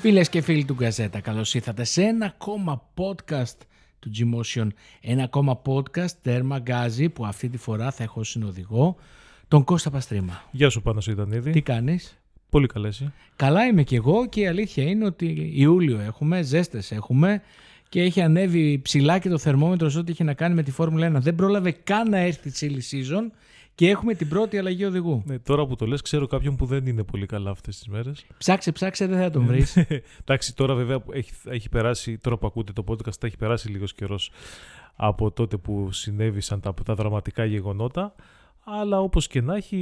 Φίλες και φίλοι του Γκαζέτα, καλώς ήρθατε σε ένα ακόμα podcast του Gmotion. Ένα ακόμα podcast τέρμα γκάζι που αυτή τη φορά θα έχω συνοδηγό τον Κώστα Παστρίμα. Γεια σου Πάνος Ιδανίδη. Τι κάνεις; Πολύ καλά εσύ. Καλά είμαι κι εγώ και η αλήθεια είναι ότι Ιούλιο έχουμε, ζέστες έχουμε και έχει ανέβει ψηλά και το θερμόμετρο σε ό,τι έχει να κάνει με τη Φόρμουλα 1. Δεν πρόλαβε καν να έρθει η chilly season και έχουμε την πρώτη αλλαγή οδηγού. Ναι, τώρα που το λες ξέρω κάποιον που δεν είναι πολύ καλά αυτές τις μέρες. Ψάξε, ψάξε, δεν θα τον βρεις. Εντάξει, τώρα βέβαια που έχει, έχει περάσει, τώρα που ακούτε το podcast, έχει περάσει λίγος καιρός από τότε που συνέβησαν τα, τα δραματικά γεγονότα. Αλλά όπως και να έχει,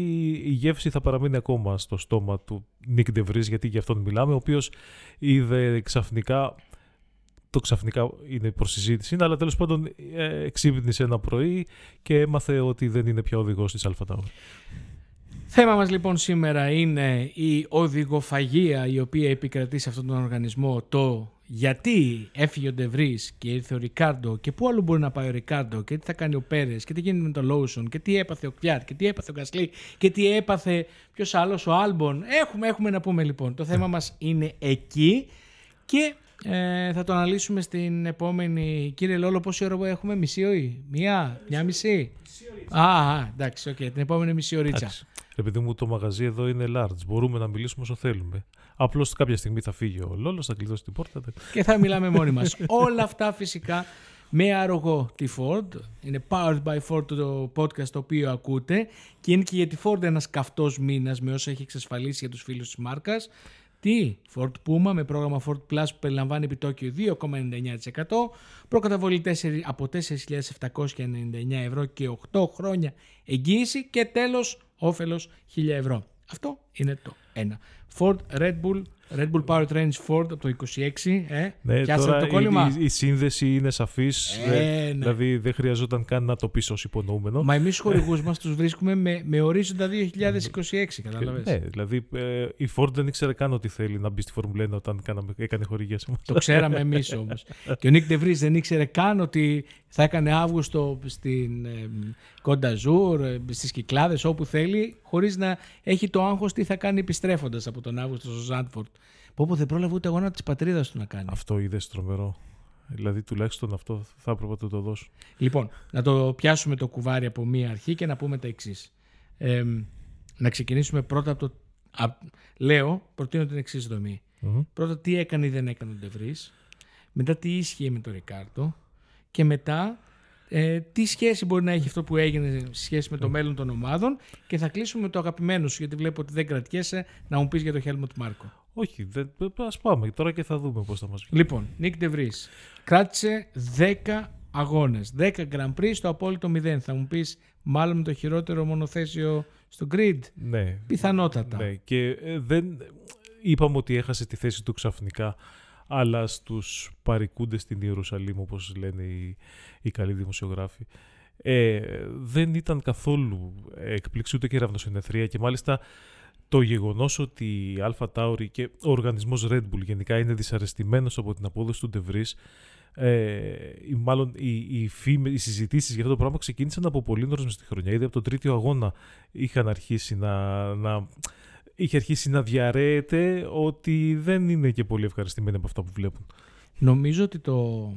η γεύση θα παραμείνει ακόμα στο στόμα του Νίκ Ντεβρής, γιατί για αυτόν μιλάμε, ο οποίος είδε ξαφνικά το ξαφνικά είναι προς συζήτηση, αλλά τέλος πάντων ε, εξύπνησε ένα πρωί και έμαθε ότι δεν είναι πια οδηγός της ΑΛΦΑΤΑΟ. Θέμα μας λοιπόν σήμερα είναι η οδηγοφαγία η οποία επικρατεί σε αυτόν τον οργανισμό το γιατί έφυγε ο Ντεβρής και ήρθε ο Ρικάρντο και πού άλλο μπορεί να πάει ο Ρικάρντο και τι θα κάνει ο Πέρες και τι γίνεται με τον Λόουσον και τι έπαθε ο Κιάρ και τι έπαθε ο Γκασλή και τι έπαθε ποιος άλλος ο Άλμπον. Έχουμε, έχουμε να πούμε λοιπόν. Το θέμα μας είναι εκεί και ε, θα το αναλύσουμε στην επόμενη. Κύριε Λόλο, πόση ώρα έχουμε, μισή ώρα, μία, μια μισή; Α, α, εντάξει, OK, okay, την επόμενη μισή ωρίτσα. Επειδή μου το μαγαζί εδώ είναι large, μπορούμε να μιλήσουμε όσο θέλουμε. Απλώς κάποια στιγμή θα φύγει ο Λόλος, θα κλειδώσει την πόρτα. Και θα μιλάμε μόνοι μας. Όλα αυτά φυσικά με αρρωγό τη Ford. Είναι powered by Ford το podcast το οποίο ακούτε και είναι και για τη Ford ένας καυτός μήνας με όσα έχει εξασφαλίσει για τους φίλους της μάρκας. Τι, Ford Puma με πρόγραμμα Ford Plus που περιλαμβάνει επιτόκιο 2,99%, προκαταβολή 4, από 4.799 ευρώ και 8 χρόνια εγγύηση και τέλος όφελος 1.000 ευρώ. Αυτό είναι το ένα. Ford Red Bull Red Bull Powertrains Ford από το 26. Ε, ναι, τώρα το κόλλημα. Η, η, σύνδεση είναι σαφής. Ε, ναι. Δηλαδή δεν χρειαζόταν καν να το πεις ως υπονοούμενο. Μα εμείς τους χορηγούς μας τους βρίσκουμε με, με ορίζοντα 2026. Κατάλαβες. Ναι, δηλαδή ε, η Ford δεν ήξερε καν ότι θέλει να μπει στη Φόρμουλα 1 όταν κάναμε, έκανε χορηγία σε Το ξέραμε εμείς όμως. και ο Νίκ Ντεβρί δεν ήξερε καν ότι θα έκανε Αύγουστο στην ε, Κονταζούρ, ε, στις Κυκλάδες, όπου θέλει, χωρίς να έχει το άγχος τι θα κάνει επιστρέφοντας από τον Αύγουστο στο Ζάντφορντ. Πω πω δεν πρόλαβε ούτε αγώνα της πατρίδας του να κάνει. Αυτό είδες τρομερό. Δηλαδή τουλάχιστον αυτό θα έπρεπε να το δώσω. Λοιπόν, να το πιάσουμε το κουβάρι από μία αρχή και να πούμε τα εξής. Ε, να ξεκινήσουμε πρώτα από το. Α, λέω, προτείνω την εξής δομή. Mm-hmm. Πρώτα τι έκανε ή δεν έκανε ο Ντεβρή. Μετά τι ίσχυε με τον Ρικάρτο. Και μετά ε, τι σχέση μπορεί να έχει αυτό που έγινε σε σχέση με το μέλλον των ομάδων; Και θα κλείσουμε με το αγαπημένο σου, γιατί βλέπω ότι δεν κρατιέσαι, να μου πεις για το Χέλμοντ Μάρκο. Όχι, δεν, ας πάμε τώρα και θα δούμε πώς θα μας βγει. Λοιπόν, Νίκ Ντεβρής, κράτησε 10 αγώνες, 10 Grand Prix στο απόλυτο 0. Θα μου πεις μάλλον με το χειρότερο μονοθέσιο στο grid; Ναι. Πιθανότατα. Ναι, και ε, δεν είπαμε ότι έχασε τη θέση του ξαφνικά αλλά στους παρικούντες στην Ιερουσαλήμ όπως λένε οι, οι καλοί δημοσιογράφοι ε, δεν ήταν καθόλου εκπλήξη ούτε και ραυνοσυνεθρία και μάλιστα το γεγονός ότι η Αλφα Τάουρι και ο οργανισμός Red Bull γενικά είναι δυσαρεστημένος από την απόδοση του Ντεβρή, ε, μάλλον οι, οι, οι συζητήσεις για αυτό το πράγμα ξεκίνησαν από πολύ νωρίς μες στη χρονιά. Ήδη από τον τρίτο αγώνα είχαν αρχίσει να, να, είχε αρχίσει να διαρρέεται ότι δεν είναι και πολύ ευχαριστημένοι από αυτά που βλέπουν. Νομίζω ότι το,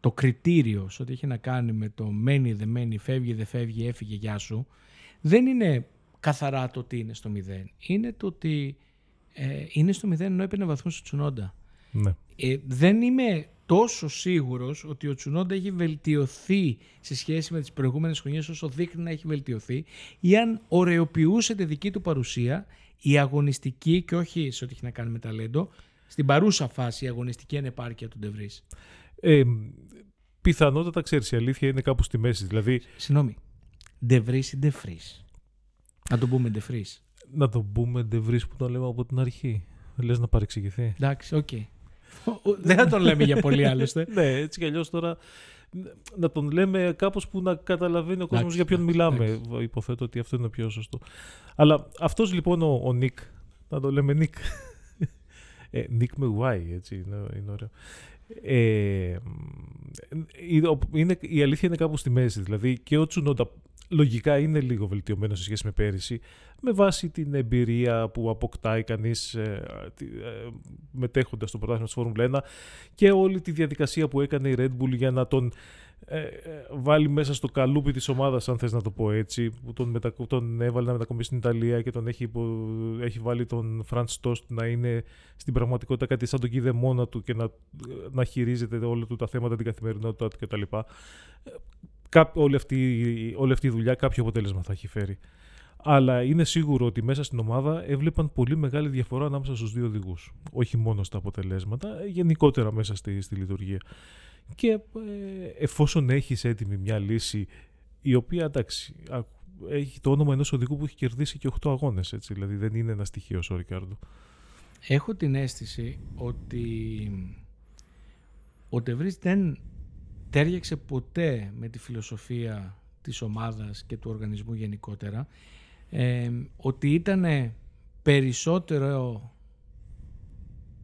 το κριτήριο σε ό,τι έχει να κάνει με το μένει δεν μένει, φεύγει δεν φεύγει, έφυγε, γεια σου, δεν είναι καθαρά το ότι είναι στο μηδέν. Είναι το ότι ε, είναι στο μηδέν ενώ έπαιρνε βαθμού στο Τσουνόντα. Ναι. Ε, δεν είμαι τόσο σίγουρος ότι ο Τσουνόντα έχει βελτιωθεί σε σχέση με τις προηγούμενες χρονιές όσο δείχνει να έχει βελτιωθεί ή αν ωραιοποιούσε τη δική του παρουσία η αγωνιστική και όχι σε ό,τι έχει να κάνει με ταλέντο στην παρούσα φάση η αγωνιστική ανεπάρκεια του Ντεβρής. Ε, πιθανότατα ξέρεις η αλήθεια είναι κάπου στη μέση. Δηλαδή... Συγγνώμη. Ντεβρής ή Ντεφρής. Να το πούμε Ντεφρή. Να το πούμε Ντεβρή που το λέμε από την αρχή. Λες να παρεξηγηθεί. Εντάξει, OK. Okay. Δεν θα τον λέμε για πολύ άλλωστε. ναι, έτσι κι αλλιώς τώρα να τον λέμε κάπως που να καταλαβαίνει ο κόσμος για ποιον μιλάμε. Εντάξει. Υποθέτω ότι αυτό είναι πιο σωστό. Αλλά αυτός λοιπόν ο, ο Νίκ, να το λέμε Νίκ. ε, Νίκ με Y, έτσι, είναι, είναι ωραίο. Ε, είναι, η αλήθεια είναι κάπου στη μέση. Δηλαδή και ο Τσουνόντα λογικά είναι λίγο βελτιωμένο σε σχέση με πέρυσι, με βάση την εμπειρία που αποκτάει κανείς ε, ε, μετέχοντας στο πρωτάθλημα της Φόρμουλα 1 και όλη τη διαδικασία που έκανε η Red Bull για να τον ε, ε, βάλει μέσα στο καλούπι της ομάδας, αν θες να το πω έτσι, που τον, μετα... τον έβαλε να μετακομίσει στην Ιταλία και τον έχει, έχει βάλει τον Franz Tost να είναι στην πραγματικότητα κάτι σαν τον κίδε μόνα του και να, να χειρίζεται όλα του τα θέματα, την καθημερινότητα του κτλ. Ε, όλη, αυτή, όλη αυτή η δουλειά κάποιο αποτέλεσμα θα έχει φέρει. Αλλά είναι σίγουρο ότι μέσα στην ομάδα έβλεπαν πολύ μεγάλη διαφορά ανάμεσα στους δύο οδηγούς. Όχι μόνο στα αποτελέσματα, γενικότερα μέσα στη, στη λειτουργία. Και ε, εφόσον έχεις έτοιμη μια λύση η οποία εντάξει, έχει το όνομα ενός οδηγού που έχει κερδίσει και 8 αγώνες, έτσι, δηλαδή δεν είναι ένα στοιχείο ο Ρικάρντο. Έχω την αίσθηση ότι ο Τεβρίς δεν τέριαξε ποτέ με τη φιλοσοφία της ομάδας και του οργανισμού γενικότερα ε, ότι ήταν περισσότερο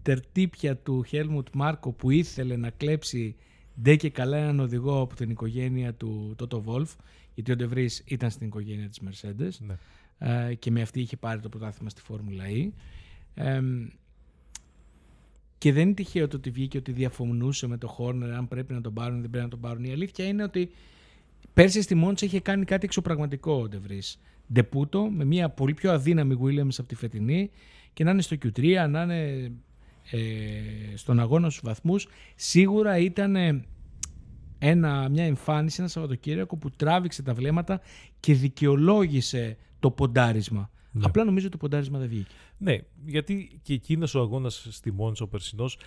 τερτύπια του Χέλμουτ Μάρκο που ήθελε να κλέψει ντε και καλά έναν οδηγό από την οικογένεια του Τότο Βόλφ, γιατί ο Ντεβρής ήταν στην οικογένεια της Mercedes ναι. ε, και με αυτή είχε πάρει το πρωτάθλημα στη Φόρμουλα E. Ε, και δεν είναι τυχαίο το ότι βγήκε ότι διαφωνούσε με το Χόρνερ αν πρέπει να τον πάρουν ή δεν πρέπει να τον πάρουν. Η αλήθεια είναι ότι πέρσι στη Μόντσα είχε κάνει κάτι εξωπραγματικό ο Ντεβρής. Ντεπούτο με μια πολύ πιο αδύναμη Williams από τη φετινή και να είναι στο Q3, να είναι ε, στον αγώνα στους βαθμούς σίγουρα ήταν ένα, μια εμφάνιση, ένα Σαββατοκύριακο που τράβηξε τα βλέμματα και δικαιολόγησε το ποντάρισμα. Ναι. Απλά νομίζω ότι το ποντάρισμα δεν βγήκε. Ναι, γιατί και εκείνος ο αγώνας στη Μόντσο ο περσινός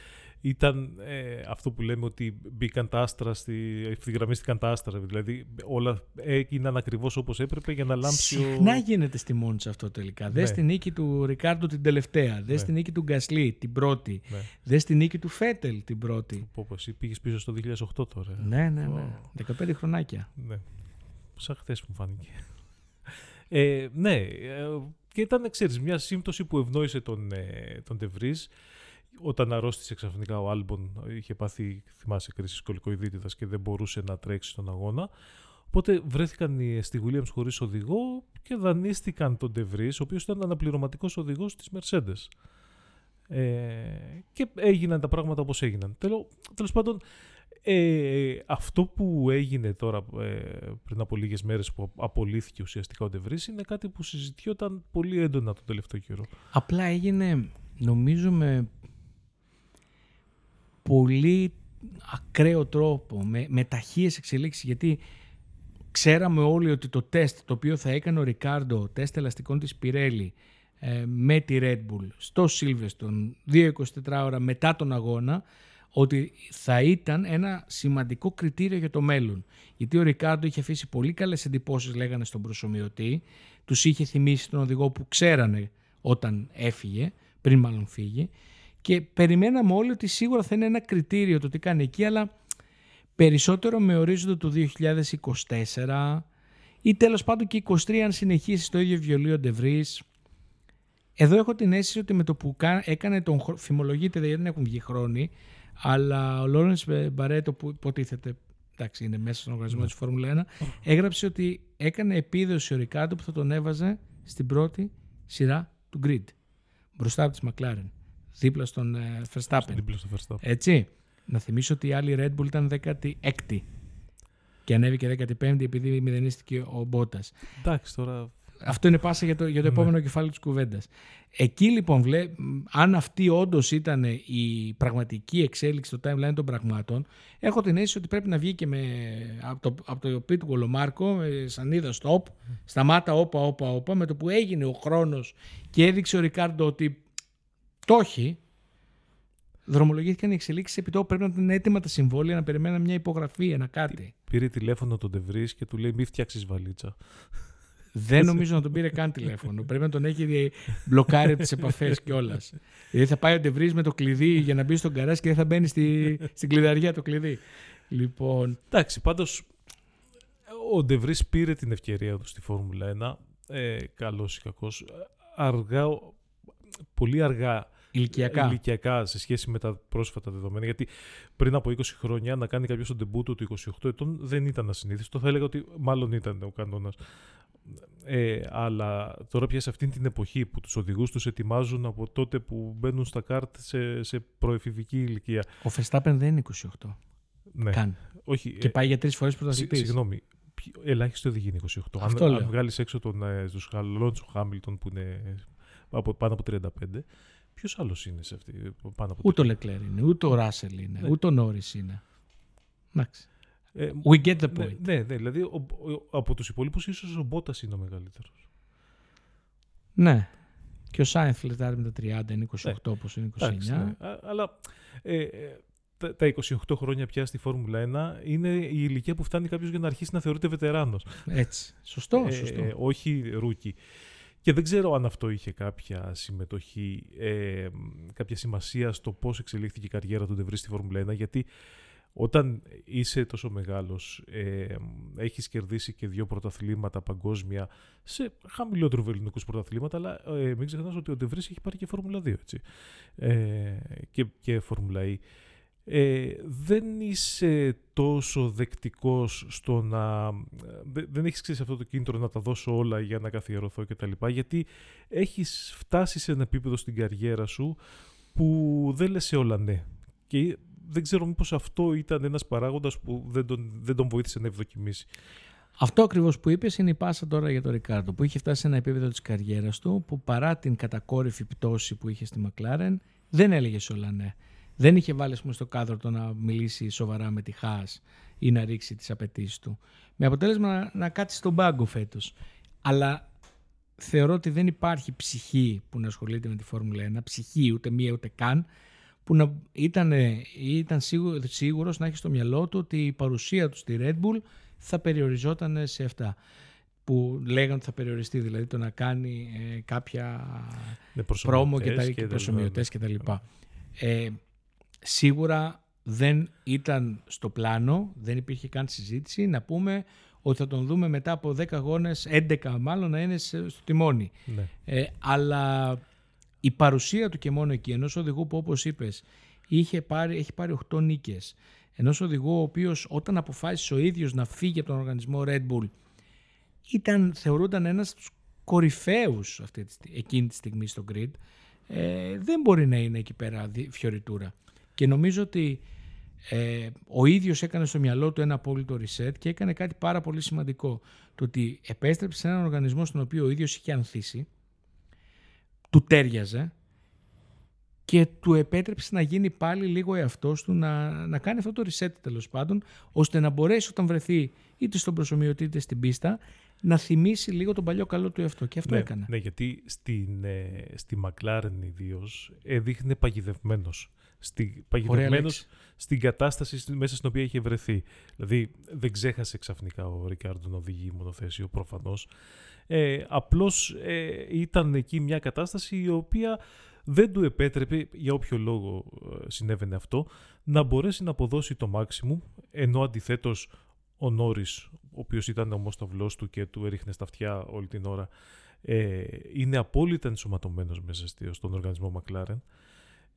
ήταν ε, αυτό που λέμε ότι μπήκαν τα άστρα, στη, ευθυγραμμίστηκαν τα άστρα. Δηλαδή όλα έγιναν ακριβώς όπως έπρεπε για να λάμψει Συχνά ο... γίνεται στη Μόντσα αυτό τελικά. Ναι. Δε στη νίκη του Ρικάρντο την τελευταία. Δες ναι. στη νίκη του Γκασλί την πρώτη. Ναι. Δες στη νίκη του Φέτελ την πρώτη. Πω, πως, εσύ πήγες πίσω στο 2008 τώρα. Ναι, ναι, ναι. Oh. 15 χρονάκια. Ναι. Σαν χθες μου φάνηκε. Ε, ναι, ε, και ήταν, ξέρεις, μια σύμπτωση που ευνόησε τον, ε, τον όταν αρρώστησε ξαφνικά ο Άλμπον, είχε πάθει, θυμάσαι, κρίση κολικοειδίτιδας και δεν μπορούσε να τρέξει στον αγώνα. Οπότε βρέθηκαν στη Williams χωρίς οδηγό και δανείστηκαν τον Ντεβρίς, ο οποίος ήταν αναπληρωματικός οδηγός της Mercedes. Ε, και έγιναν τα πράγματα όπως έγιναν. Τέλο, τέλος πάντων, ε, αυτό που έγινε τώρα ε, πριν από λίγες μέρες που απολύθηκε ουσιαστικά ο Ντεβρίς είναι κάτι που συζητιόταν πολύ έντονα τον τελευταίο καιρό. Απλά έγινε, νομίζω με πολύ ακραίο τρόπο, με, με ταχείες εξελίξεις, γιατί ξέραμε όλοι ότι το τεστ το οποίο θα έκανε ο Ρικάρντο, τεστ ελαστικών της Πιρέλη, ε, με τη Red Bull στο Silverstone 2-24 ώρα μετά τον αγώνα ότι θα ήταν ένα σημαντικό κριτήριο για το μέλλον. Γιατί ο Ρικάρντο είχε αφήσει πολύ καλές εντυπώσεις λέγανε στον προσωμιωτή, τους είχε θυμίσει τον οδηγό που ξέρανε όταν έφυγε, πριν μάλλον φύγει και περιμέναμε όλοι ότι σίγουρα θα είναι ένα κριτήριο το τι κάνει εκεί, αλλά περισσότερο με ορίζοντα του 2024 ή τέλος πάντων και 23 αν συνεχίσει στο ίδιο βιολίο Ντεβρής. Εδώ έχω την αίσθηση ότι με το που έκανε τον φημολογείται δεν έχουν βγει χρόνοι, αλλά ο Λόρενς Μπαρέτο που υποτίθεται εντάξει, είναι μέσα στον οργανισμό ναι. της Φόρμουλα 1, έγραψε ότι έκανε επίδοση ο Ρικάντο που θα τον έβαζε στην πρώτη σειρά του grid, μπροστά από τη McLaren δίπλα στον ε, Verstappen. Δίπλα στο Verstappen. Έτσι. Να θυμίσω ότι η άλλη Red Bull ήταν 16η και ανέβηκε 15η επειδή μηδενίστηκε ο Μπότας. Εντάξει τώρα. Αυτό είναι πάσα για το, για το ναι. επόμενο κεφάλαιο της κουβέντας. Εκεί λοιπόν, βλέ, αν αυτή όντως ήταν η πραγματική εξέλιξη στο timeline των πραγμάτων, έχω την αίσθηση ότι πρέπει να βγει και με, από το, από το του Κολομάρκο, σανίδα stop, σταμάτα όπα, όπα, όπα, με το που έγινε ο χρόνος και έδειξε ο Ρικάρντο ότι το όχι, δρομολογήθηκαν οι εξελίξεις επί τόπου. Πρέπει να είναι έτοιμα τα συμβόλαια, να περιμένουν μια υπογραφή, ένα κάτι. Πήρε τηλέφωνο τον Τεβρή και του λέει: Μη φτιάξεις βαλίτσα. Δεν νομίζω να τον πήρε καν τηλέφωνο. Πρέπει να τον έχει μπλοκάρει τις επαφές κιόλας. Δηλαδή θα πάει ο Ντεβρή με το κλειδί για να μπει στον καράζ και δεν θα μπαίνει στη, στην κλειδαριά το κλειδί. Λοιπόν. Εντάξει, πάντως ο Ντεβρή πήρε την ευκαιρία του στη Φόρμουλα 1. Ε, Καλός ή κακός. Αργά πολύ αργά Ηλικιακά. ηλικιακά σε σχέση με τα πρόσφατα δεδομένα. Γιατί πριν από 20 χρόνια να κάνει κάποιος τον τεμπούτο του 28 ετών δεν ήταν ασυνήθιστο. Θα έλεγα ότι μάλλον ήταν ο κανόνας. Ε, αλλά τώρα πια σε αυτήν την εποχή που τους οδηγούς τους ετοιμάζουν από τότε που μπαίνουν στα κάρτ σε, σε προεφηβική ηλικία. Ο Verstappen δεν είναι 28. Ναι. Καν. Όχι, Και ε, πάει για τρεις φορές Συ- πρωταθλητής. Συγγνώμη. ποιοι- Ελάχιστοι οδηγοί είναι 28. Αυτό αν, λέω. αν βγάλεις έξω τον, ε, τους Αλόνσο Χάμιλτον που είναι από, πάνω από 35, ποιος άλλος είναι σε αυτή, πάνω από Ούτε ο Λεκλέρ είναι, ούτε ο Ράσελ είναι, Ναι. ούτε ο Νόρι είναι. Εντάξει. Ε, We get the ναι, point. ναι, ναι, δηλαδή ο, ο- από τους υπόλοιπους ίσως ο Μπότας είναι ο μεγαλύτερος. Ναι. Και ο Σάινθ φλερτάρει με τα 30, είναι 28 όπως είναι 29. Εντάξει, ναι. Α- Αλλά ε, ε, τα, τα 28 χρόνια πια στη Φόρμουλα 1 είναι η ηλικία που φτάνει κάποιος για να αρχίσει να θεωρείται βετεράνος. Έτσι. Σωστό, Ε, σωστό. ε, όχι rookie. Και δεν ξέρω αν αυτό είχε κάποια συμμετοχή, ε, κάποια σημασία στο πώς εξελίχθηκε η καριέρα του Ντεβρή στη Φόρμουλα 1, γιατί όταν είσαι τόσο μεγάλος, ε, έχεις κερδίσει και δύο πρωταθλήματα παγκόσμια σε χαμηλότερου ελληνικούς πρωταθλήματα, αλλά ε, μην ξεχνάς ότι ο Ντεβρής έχει πάρει και Φόρμουλα 2, έτσι, ε, και, και Φόρμουλα E. Ε, δεν είσαι τόσο δεκτικός στο να... δε- Δεν έχεις ξέρεις αυτό το κίνητρο να τα δώσω όλα για να καθιερωθώ και τα λοιπά, γιατί έχεις φτάσει σε ένα επίπεδο στην καριέρα σου που δεν λες σε όλα ναι. Και δεν ξέρω μήπως αυτό ήταν ένας παράγοντας που δεν τον, δεν τον βοήθησε να ευδοκιμήσει. Αυτό ακριβώς που είπες είναι η πάσα τώρα για τον Ρικάρντο που είχε φτάσει σε ένα επίπεδο της καριέρας του που παρά την κατακόρυφη πτώση που είχε στη Μακλάρεν δεν έλεγε σε όλα ναι. Δεν είχε βάλει ας πούμε, στο κάδρο το να μιλήσει σοβαρά με τη Χάς ή να ρίξει τις απαιτήσεις του. Με αποτέλεσμα να, να κάτσει στον πάγκο φέτος. Αλλά θεωρώ ότι δεν υπάρχει ψυχή που να ασχολείται με τη Φόρμουλα 1, ψυχή ούτε μία ούτε καν, που να ήταν, ήταν σίγου- σίγουρος να έχει στο μυαλό του ότι η παρουσία του στη Red Bull θα περιοριζόταν σε αυτά που λέγανε ότι θα περιοριστεί, δηλαδή το να κάνει ε, κάποια Ναι, πρόμο και, προσωμιωτές τα, και τα προσωμιωτές λοιπά. και τα λοιπά. Ε, σίγουρα δεν ήταν στο πλάνο, δεν υπήρχε καν συζήτηση να πούμε ότι θα τον δούμε μετά από 10 αγώνες, 11 μάλλον, να είναι σε- στο τιμόνι. Ναι. Ε, αλλά η παρουσία του και μόνο εκεί, ενός οδηγού που όπως είπες είχε πάρει, έχει πάρει 8 νίκες, ενός οδηγού ο οποίος όταν αποφάσισε ο ίδιος να φύγει από τον οργανισμό Red Bull ήταν, θεωρούνταν ένας από τους κορυφαίους αυτή τη, στι- εκείνη τη στιγμή στο grid ε, δεν μπορεί να είναι εκεί πέρα δι- φιωριτούρα. Και νομίζω ότι ε, ο ίδιος έκανε στο μυαλό του ένα απόλυτο reset και έκανε κάτι πάρα πολύ σημαντικό το ότι επέστρεψε σε έναν οργανισμό στον οποίο ο ίδιος είχε ανθίσει του τέριαζε και του επέτρεψε να γίνει πάλι λίγο εαυτός του να, να κάνει αυτό το reset τέλος πάντων ώστε να μπορέσει όταν βρεθεί είτε στον προσωμιωτή είτε στην πίστα να θυμίσει λίγο τον παλιό καλό του εαυτό και αυτό ναι, έκανε. Ναι, γιατί στην, ε, στη McLaren ιδίως έδειχνε παγιδευμένος. Στη, παγιδευμένος λέξη. στην κατάσταση στη- μέσα στην οποία είχε βρεθεί. Δηλαδή δεν ξέχασε ξαφνικά ο Ρικάρντο να οδηγεί μονοθέσιο προφανώς. Ε, απλώς ε, ήταν εκεί μια κατάσταση η οποία δεν του επέτρεπε, για όποιο λόγο ε, συνέβαινε αυτό, να μπορέσει να αποδώσει το maximum, ενώ αντιθέτως ο Νόρις, ο οποίος ήταν ο μόσταυλός του και του έριχνε στα αυτιά όλη την ώρα, ε, είναι απόλυτα ενσωματωμένος μέσα στη- στον οργανισμό McLaren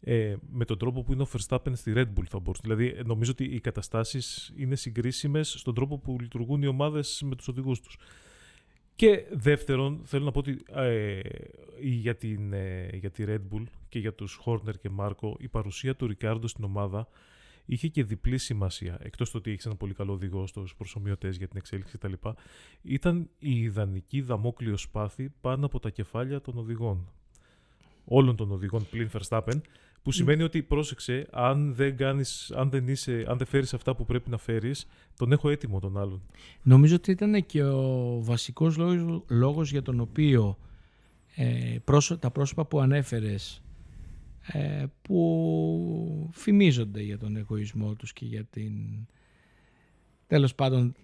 ε, με τον τρόπο που είναι ο Verstappen στη Red Bull θα μπορούσε. Δηλαδή ε, νομίζω ότι οι καταστάσεις είναι συγκρίσιμες στον τρόπο που λειτουργούν οι ομάδες με τους οδηγούς τους. Και δεύτερον, θέλω να πω ότι ε, για, την, ε, για τη Red Bull και για τους Horner και Μάρκο η παρουσία του Ρικάρντο στην ομάδα είχε και διπλή σημασία. Εκτός του ότι έχεις ένα πολύ καλό οδηγό στους προσωμιωτές για την εξέλιξη κτλ. Ήταν η ιδανική δαμόκλειο σπάθη πάνω από τα κεφάλια των οδηγών. Όλων των οδηγών πλην Verstappen, που σημαίνει ότι πρόσεξε, αν δεν, κάνεις, αν δεν, είσαι, αν δεν φέρεις αυτά που πρέπει να φέρεις, τον έχω έτοιμο τον άλλον. Νομίζω ότι ήταν και ο βασικός λόγος, λόγος για τον οποίο ε, πρόσω- τα πρόσωπα που ανέφερες ε, που φημίζονται για τον εγωισμό τους και για την τέλος πάντων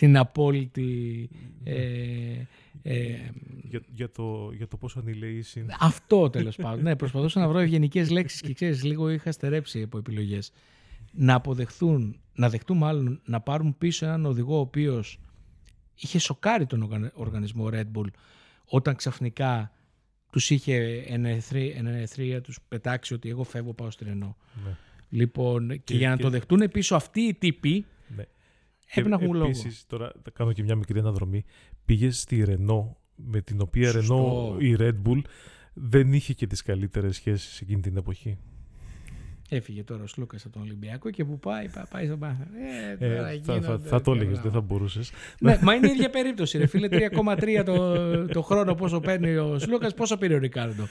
την, την απόλυτη ε, ε, Για, για, το, για το πόσο ανηλεείς είναι. αυτό τέλος πάντων. Ναι, προσπαθούσα να βρω ευγενικέ λέξεις και ξέρεις, λίγο είχα στερέψει από επιλογές. Να αποδεχθούν, να δεχτούν μάλλον να πάρουν πίσω έναν οδηγό ο οποίος είχε σοκάρει τον οργα- οργανισμό Red Bull όταν ξαφνικά τους είχε ενεθρία, τους πετάξει ότι εγώ φεύγω πάω στη Ρενό. Ναι. Λοιπόν, και, Και- για να και- το δεχτούν πίσω αυτοί οι τύποι, Ναι. Έπρεπε να έχουν λόγο. Επίσης, τώρα θα κάνω και μια μικρή αναδρομή. Πήγες στη Renault, με την οποία Σωστό. Renault η Red Bull δεν είχε και τις καλύτερες σχέσεις εκείνη την εποχή. Έφυγε τώρα ο Σλούκας από τον Ολυμπιακό και που πάει, πάει, πάει στον Πάθα. Ε, Ε, τώρα θα, θα, γίνονται θα το έλεγες, τέτοια δεν θα πράγματα. μπορούσες. Ναι, μα είναι η ίδια περίπτωση. Ρε φίλε, 3,3 το, το χρόνο πόσο παίρνει ο Σλούκας, πόσο πήρε ο Ρικάρντο.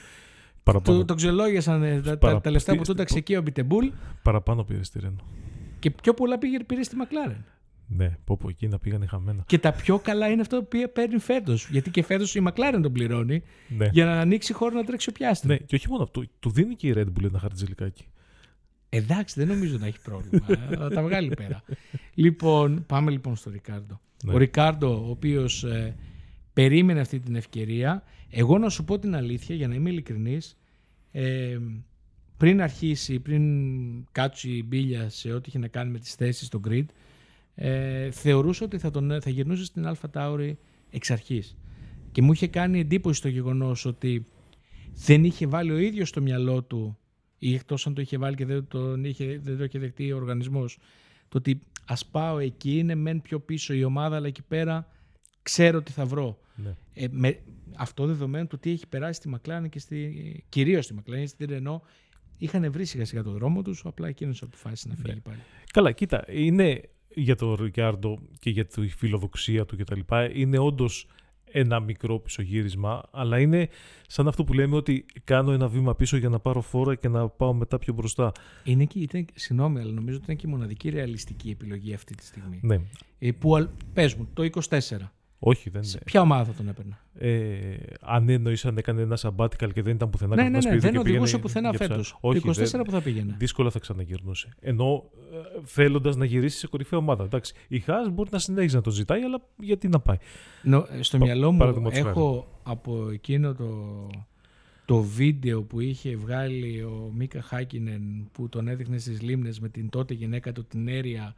Παραπάνω, Του, τον ξελόγιασαν ε, τα, τα, Παρα- τα λεφτά που τι- του έταξε εκεί ο Αμπιτεμπούλ παραπάνω πήρε στη Renault. και πιο πολλά πήγε, πήρε στη Μακλάρεν. Ναι, πω πω εκεί να πήγανε χαμένα. Και τα πιο καλά είναι αυτό που παίρνει φέτος. Γιατί και φέτος η Μακλάρεν τον πληρώνει Ναι. για να ανοίξει χώρο να τρέξει ο πιάστη. ναι, και όχι μόνο αυτό, του δίνει και η Red Bull ένα χαρτζηλικάκι. Εντάξει, δεν νομίζω να έχει πρόβλημα. Ε, Θα τα βγάλει πέρα. λοιπόν, πάμε λοιπόν στο Ρικάρντο. Ναι. Ο Ρικάρντο, ο οποίος περίμενε αυτή την ευκαιρία. Εγώ να σου πω την αλήθεια, για να είμαι ειλικρινής, ε, πριν αρχίσει, πριν κάτσει η μπίλια σε ό,τι είχε να κάνει με τις θέσεις στο grid, ε, θεωρούσα ότι θα, τον, θα γυρνούσε στην Αλφα Τάουρη εξ αρχής. Και μου είχε κάνει εντύπωση το γεγονός ότι δεν είχε βάλει ο ίδιος στο μυαλό του ή εκτός αν το είχε βάλει και δεν, τον είχε, δεν το είχε δεχτεί ο οργανισμός το ότι ας πάω εκεί είναι μεν πιο πίσω η ομάδα αλλά εκεί πέρα ξέρω τι θα βρω. Ναι. Ε, με, αυτό δεδομένου του τι έχει περάσει στη Μακλάνε και στη, κυρίως στη Μακλάνε, στη Ρενό είχαν βρει σιγά σιγά το δρόμο τους, απλά εκείνος αποφάσισε να φύγει πάλι. Καλά, κοίτα, είναι για τον Ρικάρντο και για τη φιλοδοξία του κτλ. Είναι όντως ένα μικρό πισωγύρισμα, αλλά είναι σαν αυτό που λέμε ότι κάνω ένα βήμα πίσω για να πάρω φόρα και να πάω μετά πιο μπροστά. Είναι και, ήταν, συγγνώμη, αλλά νομίζω ότι ήταν και η μοναδική ρεαλιστική επιλογή αυτή τη στιγμή. Ναι, Ε, που, αλ- πες μου, το 24, όχι, δεν σε είναι. ποια ομάδα θα τον έπαιρνα; Ε, αν εννοείς αν έκανε ένα sabbatical και δεν ήταν πουθενά ναι, κάπου ναι, ένα ναι, σπίτι δεν και οδηγούσε πήγαινε πουθενά για ψάρι. φέτος. Όχι, το 24 δεν- που θα πήγαινε; δύσκολα θα ξαναγυρνούσε. Ενώ ε, θέλοντας να γυρίσεις σε κορυφαία ομάδα. Εντάξει, η Χάς μπορεί να συνέχιζει να το ζητάει, αλλά γιατί να πάει; Νο- ε, στο Πα- μυαλό μου παραδείγματος έχω από εκείνο το, το βίντεο που είχε βγάλει ο Μίκα Χάκινεν που τον έδειχνε στις λίμνες με την τότε γυναίκα του την Έρια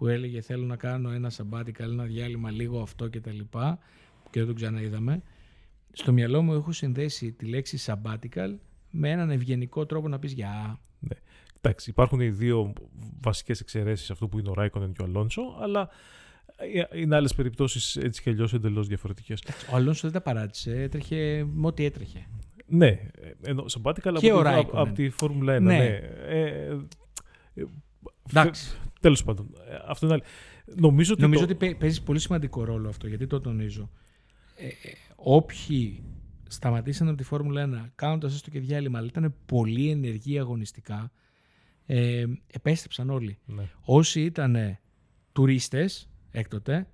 που έλεγε θέλω να κάνω ένα sabbatical, ένα διάλειμμα λίγο αυτό και τα λοιπά και δεν τον ξαναείδαμε. Στο μυαλό μου έχω συνδέσει τη λέξη sabbatical με έναν ευγενικό τρόπο να πεις γεια. Εντάξει, υπάρχουν οι δύο βασικές εξαιρέσεις αυτό που είναι ο Ράικονεν και ο Αλόνσο, αλλά ε, είναι άλλες περιπτώσεις έτσι κι αλλιώς εντελώς διαφορετικές. Ο Αλόνσο δεν τα παράτησε, έτρεχε με ό,τι έτρεχε. Ναι, ε, ενώ Sabbatical Και ο από, τη, Ράικονεν. από τη Φόρμουλα 1. Ναι. Ναι. Ε, ε, Εντάξει. Τέλος πάντων, ε, αυτό είναι άλλο. Νομίζω ότι. Νομίζω το... ότι παί- παίζει πολύ σημαντικό ρόλο αυτό, γιατί το τονίζω. Ε, ε, όποιοι σταματήσαν από τη Φόρμουλα 1 κάνοντας έστω και διάλειμμα, αλλά ήταν πολύ ενεργοί αγωνιστικά, ε, επέστρεψαν όλοι. Ναι. Όσοι ήταν τουρίστες έκτοτε,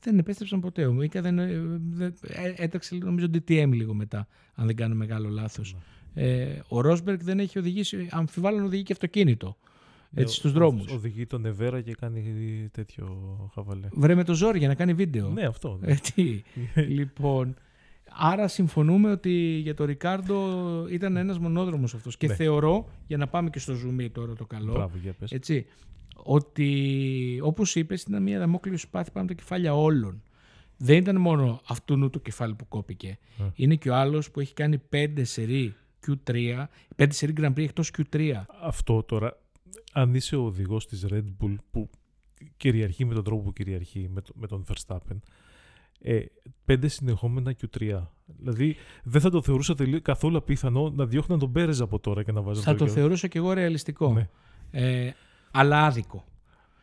δεν επέστρεψαν ποτέ. Ο Μίκα δεν, ε, δεν- ε, έτρεξε νομίζω DTM λίγο μετά, αν δεν κάνω μεγάλο λάθος. Ε, ο Ρόσμπεργκ δεν έχει οδηγήσει, αμφιβάλλω να οδηγεί και αυτοκίνητο. Έτσι, στους Ναι, δρόμους. Οδηγεί τον Εβέρα και κάνει τέτοιο χαβαλέ. Βρε με το ζόρι για να κάνει βίντεο. Ναι, αυτό. ναι. Ε, τι. λοιπόν, άρα συμφωνούμε ότι για τον Ρικάρντο ήταν ένας μονόδρομος αυτός. Και Ναι. θεωρώ, για να πάμε και στο ζουμί τώρα το καλό, Μπράβο, για πες. έτσι, ότι όπως είπες ήταν μια δαμόκλειο σπάθη πάνω από τα κεφάλια όλων. Δεν ήταν μόνο αυτού το κεφάλι που κόπηκε. Ε. Είναι και ο άλλος που έχει κάνει 5 σερί Q3, 5 σερί Grand Prix εκτός Q3. Αυτό τώρα, αν είσαι ο οδηγός της Red Bull που κυριαρχεί με τον τρόπο που κυριαρχεί με, το- με τον Verstappen, ε, πέντε συνεχόμενα Q3. Δηλαδή δεν θα το θεωρούσα τελείω, καθόλου απίθανο να διώχναν τον Πέρεζ από τώρα και να βάζουν Θα το θεωρούσα και εγώ ρεαλιστικό. Ναι. Ε, αλλά άδικο.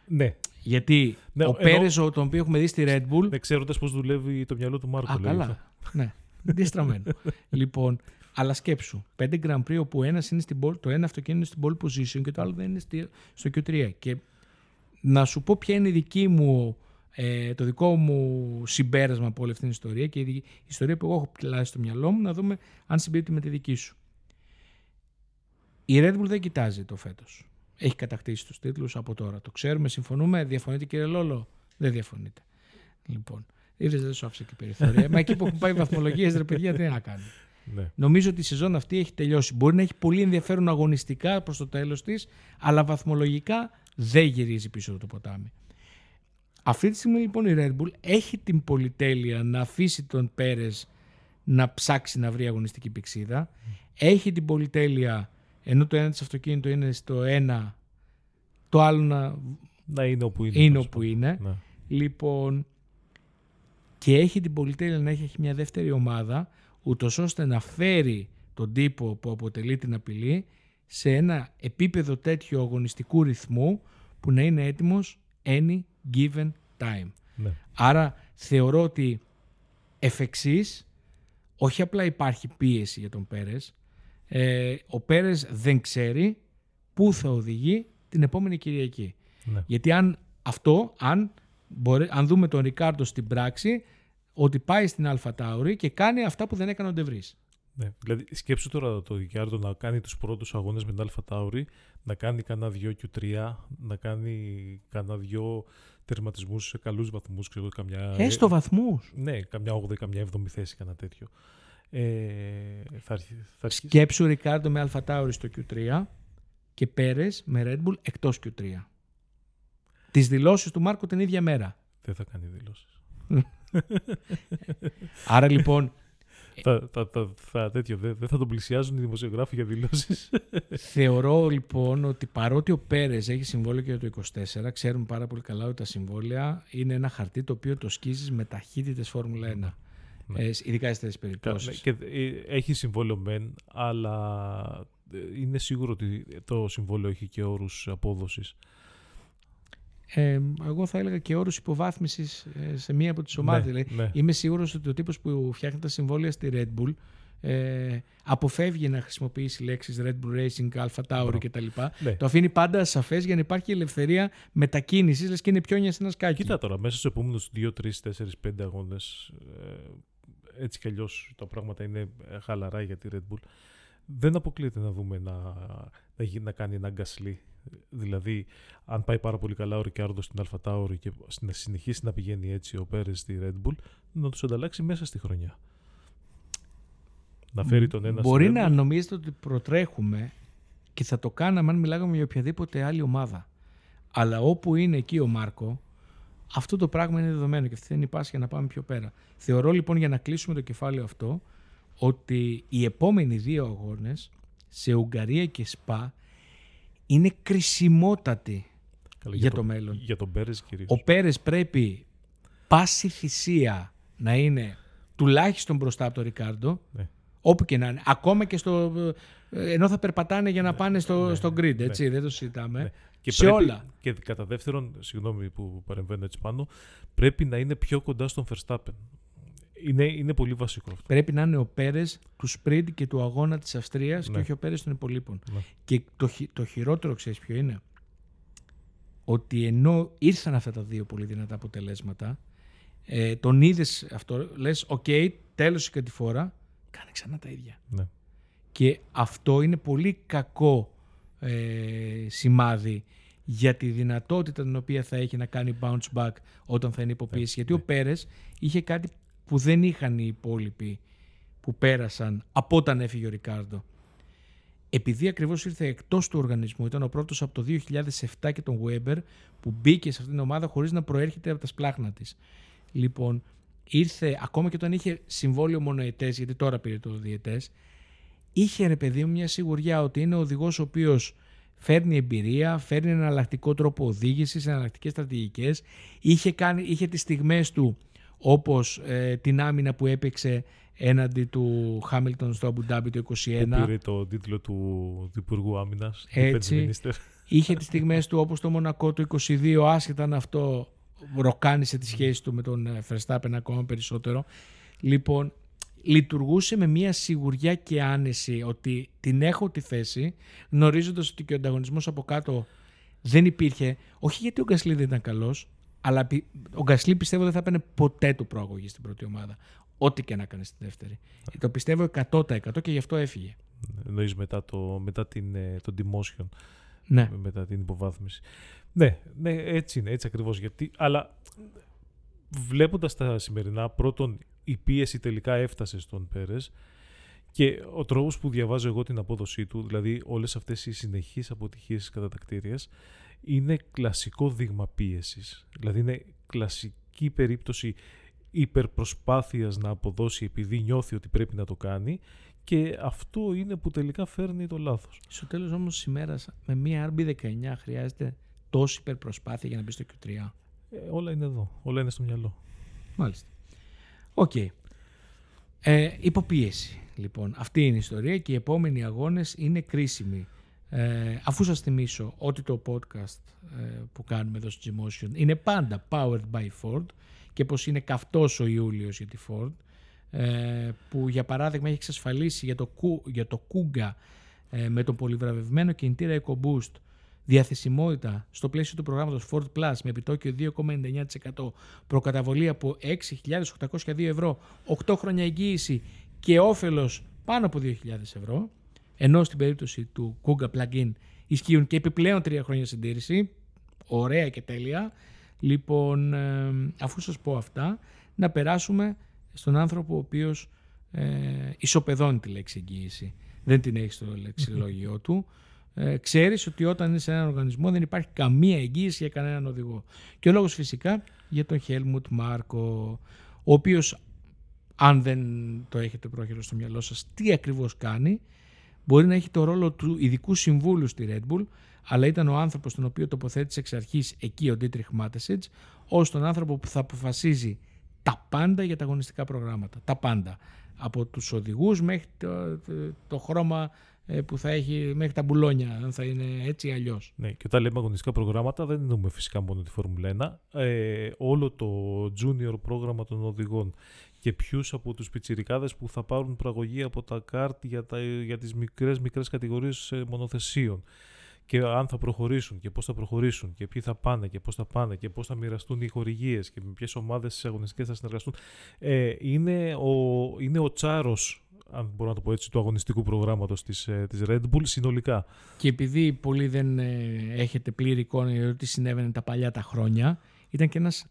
Ναι, Γιατί Ναι, ο ενώ- Πέρες, ο- τον οποίο έχουμε δει στη Red Bull. ναι ξέροντας πώς δουλεύει το μυαλό του Μάρκο. Α, λέει αυτό. καλά. ναι, διαστραμμένο. λοιπόν, αλλά σκέψου. Πέντε Grand Prix όπου ένας είναι στην pole- το ένα αυτοκίνητο είναι στην pole position και το άλλο δεν είναι στη- στο Q3. Και να σου πω ποια είναι η δική μου, ε, το δικό μου συμπέρασμα από όλη αυτή την ιστορία και η, δι- η ιστορία που εγώ έχω πλάσει στο μυαλό μου να δούμε αν συμπίπτει με τη δική σου. Η Red Bull δεν κοιτάζει το φέτος. Έχει κατακτήσει τους τίτλους από τώρα. Το ξέρουμε, συμφωνούμε, διαφωνείτε κύριε Λόλο; Δεν διαφωνείτε. Λοιπόν, είδε δεν σου άφησε και περιθώρια. Μα εκεί που έχουν πάει βαθμολογίες, ρε παιδιά, τι να κάνει. Ναι. Νομίζω ότι η σεζόν αυτή έχει τελειώσει. Μπορεί να έχει πολύ ενδιαφέρον αγωνιστικά προς το τέλος της, αλλά βαθμολογικά δεν γυρίζει πίσω το ποτάμι. Αυτή τη στιγμή λοιπόν η Red Bull έχει την πολυτέλεια να αφήσει τον Πέρες να ψάξει να βρει αγωνιστική πηξίδα. Έχει την πολυτέλεια, ενώ το ένα της αυτοκίνητο είναι στο ένα, το άλλο να, Να είναι όπου είναι. είναι τέλος όπου πάντων. είναι. Ναι. Λοιπόν, και έχει την πολυτέλεια να έχει μια δεύτερη ομάδα, ούτως ώστε να φέρει τον τύπο που αποτελεί την απειλή σε ένα επίπεδο τέτοιο αγωνιστικού ρυθμού που να είναι έτοιμος any given time. Ναι. Άρα θεωρώ ότι εφ' εξής, όχι απλά υπάρχει πίεση για τον Πέρες, ε, ο Πέρες δεν ξέρει πού θα οδηγεί την επόμενη Κυριακή. Ναι. Γιατί αν αυτό, αν, μπορεί, αν δούμε τον Ρικάρντο στην πράξη, ότι πάει στην Αλφα Τάουρη και κάνει αυτά που δεν έκανε ο Ντεβρής. Ναι. Δηλαδή, σκέψου τώρα το Ρικιάρντο να κάνει τους πρώτους αγώνες με την Αλφα Τάουρη, να κάνει κανένα δυο Q3, να κάνει κανένα δυο τερματισμούς σε καλούς βαθμούς, ξέρω, καμιά... Έστω βαθμούς. Ναι, καμιά 8η, καμιά 7η θέση, κανένα τέτοιο. Ε, θα, αρχι- θα αρχίσει. Σκέψου Ρικάρντο με Αλφα Τάουρη στο Q3 και Πέρες με Red Bull εκτός Q3. Τις δηλώσεις του Μάρκο την ίδια μέρα. Δεν θα κάνει δηλώσεις. Άρα λοιπόν θα, θα, θα, θα, τέτοιο, δεν, δεν θα τον πλησιάζουν οι δημοσιογράφοι για δηλώσεις. Θεωρώ λοιπόν ότι παρότι ο Πέρες έχει συμβόλαιο και για το 24, ξέρουμε πάρα πολύ καλά ότι τα συμβόλαια είναι ένα χαρτί το οποίο το σκίζεις με ταχύτητες Φόρμουλα 1. Ναι. Ε, ειδικά σε τέτοιες Κα- ναι, περιπτώσεις. και ε, έχει συμβόλαιο μεν, αλλά ε, είναι σίγουρο ότι το συμβόλαιο έχει και όρους απόδοσης. Ε, εγώ θα έλεγα και όρους υποβάθμισης ε, σε μία από τις ομάδες. Ναι, Δηλαδή, ναι. Είμαι σίγουρος ότι ο τύπος που φτιάχνει τα συμβόλαια στη Red Bull ε, αποφεύγει να χρησιμοποιήσει λέξεις Red Bull Racing, Alpha Tauri Μπράβο. κτλ. Ναι. Το αφήνει πάντα σαφές για να υπάρχει ελευθερία μετακίνησης, λες και είναι πιόνια σε ένας σκάκι. Κοίτα τώρα, μέσα στους επόμενους 2, 3, 4, 5 αγώνες, ε, έτσι κι αλλιώς τα πράγματα είναι ε, χαλαρά για τη Red Bull. Δεν αποκλείεται να δούμε να, να, γι- να κάνει ένα γκασλί. Δηλαδή, αν πάει πάρα πολύ καλά ο Ρικάρδο στην Αλφα Τάουρη και να συνεχίσει να πηγαίνει έτσι ο Πέρες στη Red Bull, να τους ανταλλάξει μέσα στη χρονιά. Να φέρει τον ένας Μπορεί στη Red να Bull. νομίζετε ότι προτρέχουμε και θα το κάναμε αν μιλάγαμε για οποιαδήποτε άλλη ομάδα. Αλλά όπου είναι εκεί ο Μάρκο, αυτό το πράγμα είναι δεδομένο και αυτή δεν υπάρχει για να πάμε πιο πέρα. Θεωρώ λοιπόν για να κλείσουμε το κεφάλαιο αυτό ότι οι επόμενοι δύο αγώνες σε Ουγγαρία και Σπα είναι κρισιμότατοι Καλά, για τον- το μέλλον. Για τον Πέρες κυρίως. Ο Πέρες πρέπει πάση θυσία να είναι τουλάχιστον μπροστά από τον Ρικάρντο. Ναι. Όπου και να είναι. Ακόμα και στο. ε, ενώ θα περπατάνε για να πάνε στο, ναι, στο grid, ναι. έτσι. Δεν το συζητάμε. Ναι. Και σε πρέπει, όλα. Και κατά δεύτερον, συγγνώμη που παρεμβαίνω έτσι πάνω, πρέπει να είναι πιο κοντά στον Verstappen. Είναι, είναι πολύ βασικό αυτό. Πρέπει να είναι ο Πέρες του sprint και του αγώνα της Αυστρίας Ναι. και όχι ο Πέρες των υπολοίπων. Ναι. Και το, χει- το χειρότερο, ξέρεις ποιο είναι; Ότι ενώ ήρθαν αυτά τα δύο πολύ δυνατά αποτελέσματα, ε, τον είδες αυτό, λες: Οκ, τέλος η κατηφόρα, κάνε ξανά τα ίδια. Ναι. Και αυτό είναι πολύ κακό ε, σημάδι για τη δυνατότητα την οποία θα έχει να κάνει bounce back όταν θα είναι υποποίηση. Γιατί ο Πέρες είχε κάτι που δεν είχαν οι υπόλοιποι που πέρασαν από όταν έφυγε ο Ρικάρντο. Επειδή ακριβώς ήρθε εκτός του οργανισμού, ήταν ο πρώτος από το 2007 και τον Weber που μπήκε σε αυτήν την ομάδα χωρίς να προέρχεται από τα σπλάχνα της. Λοιπόν, ήρθε ακόμα και όταν είχε συμβόλαιο μονοετές, γιατί τώρα πήρε το διετές, είχε ρε παιδί μου μια σιγουριά ότι είναι ο οδηγός ο οποίος φέρνει εμπειρία, φέρνει ένα εναλλακτικό τρόπο οδήγησης, εναλλακτικές στρατηγικές. Είχε, κάνει, είχε τις στιγμές του όπως ε, την άμυνα που έπαιξε έναντι του Χάμιλτον στο Abu Dhabi το 2021. Που πήρε το τίτλο του, του Υπουργού Άμυνας. Έτσι. Είχε τις στιγμές του όπως το Μονακό του 22, άσχετα αν αυτό ροκάνισε τη σχέση του με τον ε, Verstappen ακόμα περισσότερο. Λοιπόν, λειτουργούσε με μια σιγουριά και άνεση ότι την έχω τη θέση, γνωρίζοντας ότι και ο ανταγωνισμός από κάτω δεν υπήρχε. Όχι γιατί ο Γκασλή δεν ήταν καλός, αλλά πι- ο Γκασλή πιστεύω δεν θα έπαιρνε ποτέ το προαγωγή στην πρώτη ομάδα. Ό,τι και να έκανε στη δεύτερη. Το πιστεύω 100% και γι' αυτό έφυγε. Εννοείς μετά, το, μετά την, ε, το demotion, Ναι. μετά την υποβάθμιση. Ναι, ναι, έτσι είναι, έτσι ακριβώς. Γιατί, αλλά βλέποντας τα σημερινά, πρώτον η πίεση τελικά έφτασε στον Πέρες και ο τρόπος που διαβάζω εγώ την απόδοσή του, δηλαδή όλες αυτές οι συνεχείς αποτυχίες κατά τα κτίρια, είναι κλασικό δείγμα πίεσης. Δηλαδή είναι κλασική περίπτωση υπερπροσπάθειας να αποδώσει επειδή νιώθει ότι πρέπει να το κάνει και αυτό είναι που τελικά φέρνει το λάθος. Στο τέλος όμως της ημέρας με μία RB19 χρειάζεται τόση υπερπροσπάθεια για να μπει στο Q3. Ε, όλα είναι εδώ, όλα είναι στο μυαλό. Μάλιστα. Οκ. Ε, υπό πίεση. Λοιπόν, αυτή είναι η ιστορία και οι επόμενοι αγώνες είναι κρίσιμοι. Ε, αφού σας θυμίσω ότι το podcast ε, που κάνουμε εδώ στο Gmotion είναι πάντα powered by Ford και πως είναι καυτός ο Ιούλιος για τη Ford ε, που για παράδειγμα έχει εξασφαλίσει για το, για το Kuga ε, με τον πολυβραβευμένο κινητήρα EcoBoost διαθεσιμότητα στο πλαίσιο του προγράμματος Ford Plus με επιτόκιο 2,99% προκαταβολή από 6.802 ευρώ, 8 χρόνια εγγύηση και όφελος πάνω από 2.000 ευρώ ενώ στην περίπτωση του Kuga Plugin ισχύουν και επιπλέον 3 χρόνια συντήρηση ωραία και τέλεια λοιπόν ε, αφού σας πω αυτά να περάσουμε στον άνθρωπο ο οποίος ε, ισοπεδώνει τη λέξη εγγύηση δεν την έχει στο λεξιλόγιο του ε, ξέρεις ότι όταν είναι σε έναν οργανισμό δεν υπάρχει καμία εγγύηση για κανέναν οδηγό. Και ο λόγος φυσικά για τον Χέλμουτ Μάρκο, ο οποίος αν δεν το έχετε πρόχειρο στο μυαλό σας τι ακριβώς κάνει, μπορεί να έχει το ρόλο του ειδικού συμβούλου στη Red Bull, αλλά ήταν ο άνθρωπος τον οποίο τοποθέτησε εξ αρχής εκεί ο Ντίτριχ Μάτεσιτς, ως τον άνθρωπο που θα αποφασίζει τα πάντα για τα αγωνιστικά προγράμματα. Τα πάντα. Από τους οδηγούς μέχρι το, το χρώμα ε, που θα έχει μέχρι τα μπουλόνια, αν θα είναι έτσι ή αλλιώς. Ναι, και όταν λέμε αγωνιστικά προγράμματα, δεν εννοούμε φυσικά μόνο τη Φόρμουλα 1. Ε, όλο το junior πρόγραμμα των οδηγών και ποιους από τους πιτσιρικάδες που θα πάρουν πραγωγή από τα κάρτ για, τα, για τις μικρές μικρές κατηγορίες μονοθεσίων και αν θα προχωρήσουν και πώς θα προχωρήσουν και ποιοι θα πάνε και πώς θα πάνε και πώς θα μοιραστούν οι χορηγίες και με ποιες ομάδες αγωνιστικές θα συνεργαστούν. Ε, είναι, ο, είναι ο τσάρος αν μπορώ να το πω έτσι, του αγωνιστικού προγράμματος της, ε, της Red Bull συνολικά. Και επειδή πολλοί δεν ε, έχετε πλήρη εικόνα για το τι συνέβαινε τα παλιά τα χρόνια, ήταν και ένας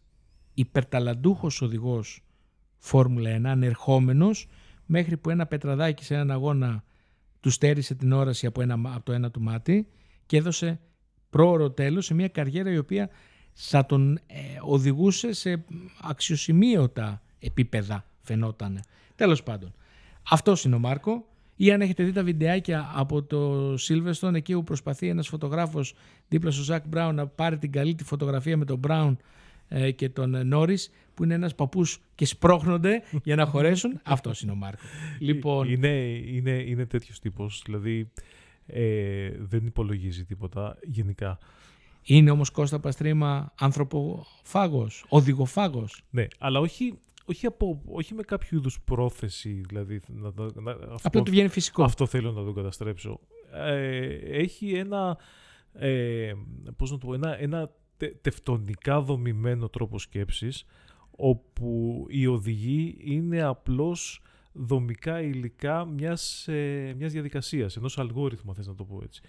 υπερταλαντούχος οδηγός Φόρμουλα 1, ανερχόμενος, μέχρι που ένα πετραδάκι σε έναν αγώνα του στέρισε την όραση από, ένα, από το ένα του μάτι και έδωσε πρόωρο τέλος σε μια καριέρα η οποία θα τον ε, οδηγούσε σε αξιοσημείωτα επίπεδα φαινόταν. Τέλος πάντων. Αυτός είναι ο Μάρκο. Ή αν έχετε δει τα βιντεάκια από το Silverstone, εκεί που προσπαθεί ένας φωτογράφος δίπλα στο Ζακ Μπράουν να πάρει την καλή τη φωτογραφία με τον Μπράουν ε, και τον Νόρι, που είναι ένας παππούς και σπρώχνονται για να χωρέσουν. Αυτός είναι ο Μάρκο. Λοιπόν... Είναι, είναι, είναι τέτοιος τύπος. Δηλαδή ε, δεν υπολογίζει τίποτα γενικά. Είναι όμως Κώστα Παστρίμα ανθρωποφάγος, οδηγοφάγος. Ναι, αλλά όχι όχι, από, όχι με κάποιο είδους πρόθεση, δηλαδή. Να, να, αυτό, Απλά του βγαίνει φυσικό. Αυτό θέλω να το καταστρέψω. Ε, έχει ένα. Ε, πώς να το πω, ένα, ένα τευτονικά δομημένο τρόπο σκέψης όπου η οδηγή είναι απλώς δομικά υλικά μιας, ε, μιας διαδικασίας, ενός αλγόριθμου, θες να το πω έτσι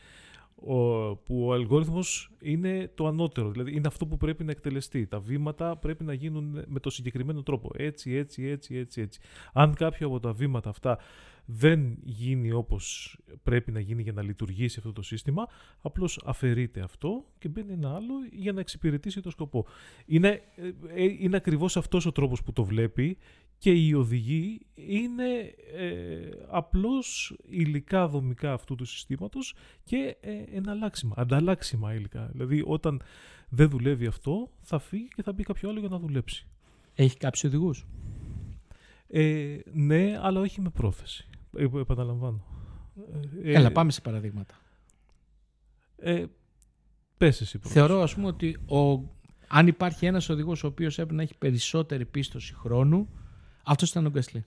ο, που ο αλγόριθμος είναι το ανώτερο, δηλαδή είναι αυτό που πρέπει να εκτελεστεί. Τα βήματα πρέπει να γίνουν με το συγκεκριμένο τρόπο, έτσι, έτσι, έτσι, έτσι, έτσι. Αν κάποιο από τα βήματα αυτά δεν γίνει όπως πρέπει να γίνει για να λειτουργήσει αυτό το σύστημα, απλώς αφαιρείται αυτό και μπαίνει ένα άλλο για να εξυπηρετήσει το σκοπό. Είναι, ε, ε, είναι ακριβώς αυτός ο τρόπος που το βλέπει και η οδηγή είναι ε, απλώς υλικά δομικά αυτού του συστήματος και ε, εναλλάξιμα, ανταλλάξιμα υλικά. Δηλαδή όταν δεν δουλεύει αυτό θα φύγει και θα μπει κάποιο άλλο για να δουλέψει. Έχει κάποιους οδηγούς; Ε, ναι, αλλά όχι με πρόθεση. Ε, επαναλαμβάνω. Ε, Έλα, πάμε σε παραδείγματα. Ε, πες εσύ Θεωρώ, ας πούμε, ότι ο, αν υπάρχει ένας οδηγός ο οποίος έπρεπε να έχει περισσότερη πίστοση χρόνου, αυτός ήταν ο Γκασλί.